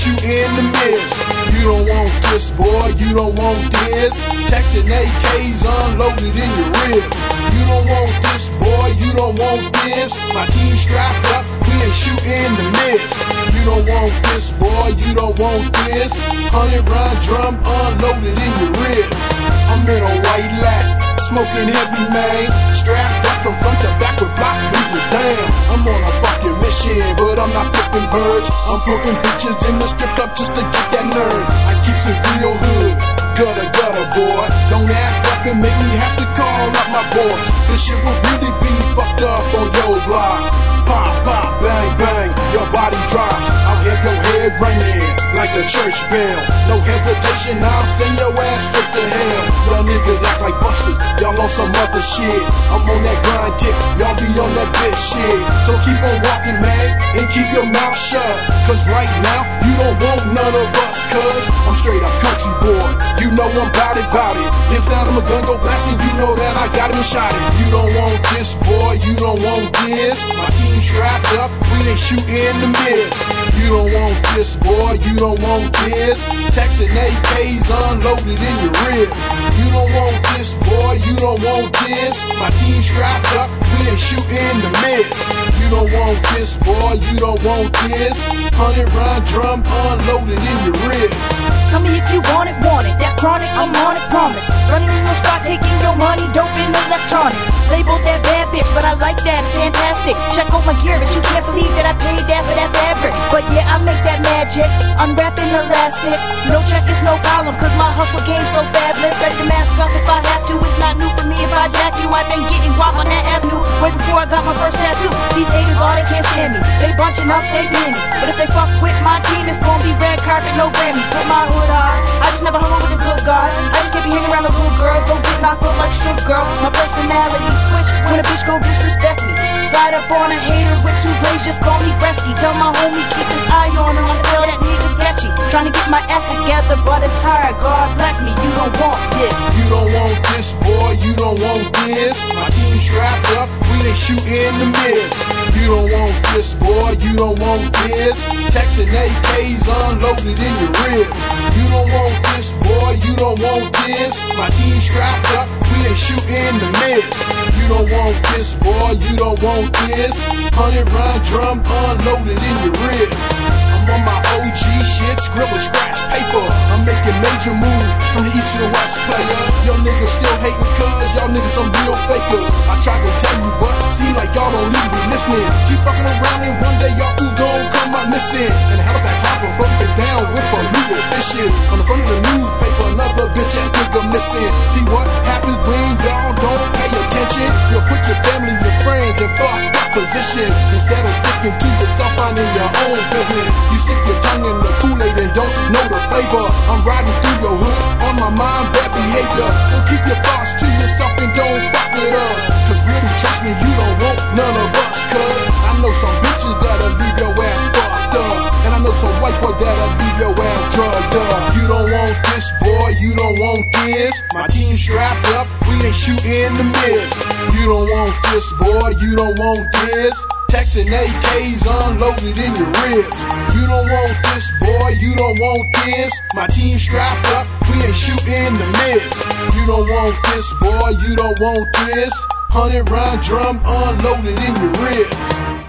shooting the miss. You don't want this, boy, you don't want this. Texan AKs unloaded in your ribs. You don't want this, boy, you don't want this. My team strapped up, we ain't shooting the miss. You don't want this, boy, you don't want this. Hundred round drum unloaded in your ribs. I'm in a white lat, smoking heavy, man. Strapped up from front to I'm flipping bitches in the strip club just to get that nerd. I keeps it real hood, gutter gutter boy. Don't act up and make me have to call up my boys. This shit will really be fucked up on your block. Pop, pop, bang, bang, your body drops. I'll have your head ringing like a church bell. No hesitation, I'll send your ass straight to hell. Y'all niggas act like busters, y'all on some other shit. I'm on that grind tip, y'all be on that bitch shit. So keep on walking, your mouth shut. Cause right now, you don't want none of us, cuz I'm straight up country boy. You know I'm bout it, bout it. If sound of a gun go blasting, you know that I got him shot it. You don't want this, boy, you don't want this. My team strapped up, we ain't shooting the miss. You don't want this, boy, you don't want this. Texan AKs unloaded in your ribs. You don't want this, don't want this. My team strapped up, we ain't shooting the miss. You don't want this, boy, you don't want this. Hundred round drum unloaded in your ribs. Tell me if you want it, want it. That chronic, I'm on it, promise. Running in your spot, taking your money, dope magic. Unwrapping elastics. No check, it's no problem, cause my hustle game so fabulous. Ready to mask up if I have to. It's not new for me if I jack you. I've been getting guap on that avenue way before I got my first tattoo. These haters, all they can't stand me. They bunching up, they panties. But if they fuck with my team, it's gonna be red carpet, no Grammys. Put my hood on. I just never hung with the good guys. I just can't be hanging around the good girls. Don't get knocked up like shit, girl. My personality switch when a bitch go disrespect me. Slide up on a hater with two blades, just call me Bresky. Tell my homie keep his eye on him. I tell that nigga sketchy. Trying to get my act together, but it's hard. God bless me, you don't want this. You don't want this, boy, you don't want this. My team strapped up, we ain't shooting the miss. This, boy, you don't want this. Texan AKs unloaded in your ribs. You don't want this, boy, you don't want this. My team strapped up, we ain't shooting the miss. You don't want this, boy, you don't want this. Hundred round drum unloaded in your ribs. I'm on my OG shit, scribble, scratch paper. I'm making major moves from the east to the west player. Missing. And Halifax hopper, broke it down with polluted fishing. On the front of the newspaper, another bitch ass nigga missing. See what happens when y'all don't pay attention? You'll put your family, your friends in fuck up position. Instead of sticking to yourself, finding your own business. You stick your tongue in the Kool-Aid and don't know the flavor. I'm riding through your hood on my mind, bad behavior. So keep your thoughts to yourself and don't fuck with us. Cause really, trust me, you don't want none of us. Cause I know some bitches that'll some white boy that'll leave your ass drugged up. You don't want this, boy, you don't want this. My team strapped up, we ain't shooting the miss. You don't want this, boy, you don't want this. Texan AKs unloaded in your ribs. You don't want this, boy, you don't want this. My team strapped up, we ain't shooting the miss. You don't want this, boy, you don't want this. Hundred round drum unloaded in your ribs.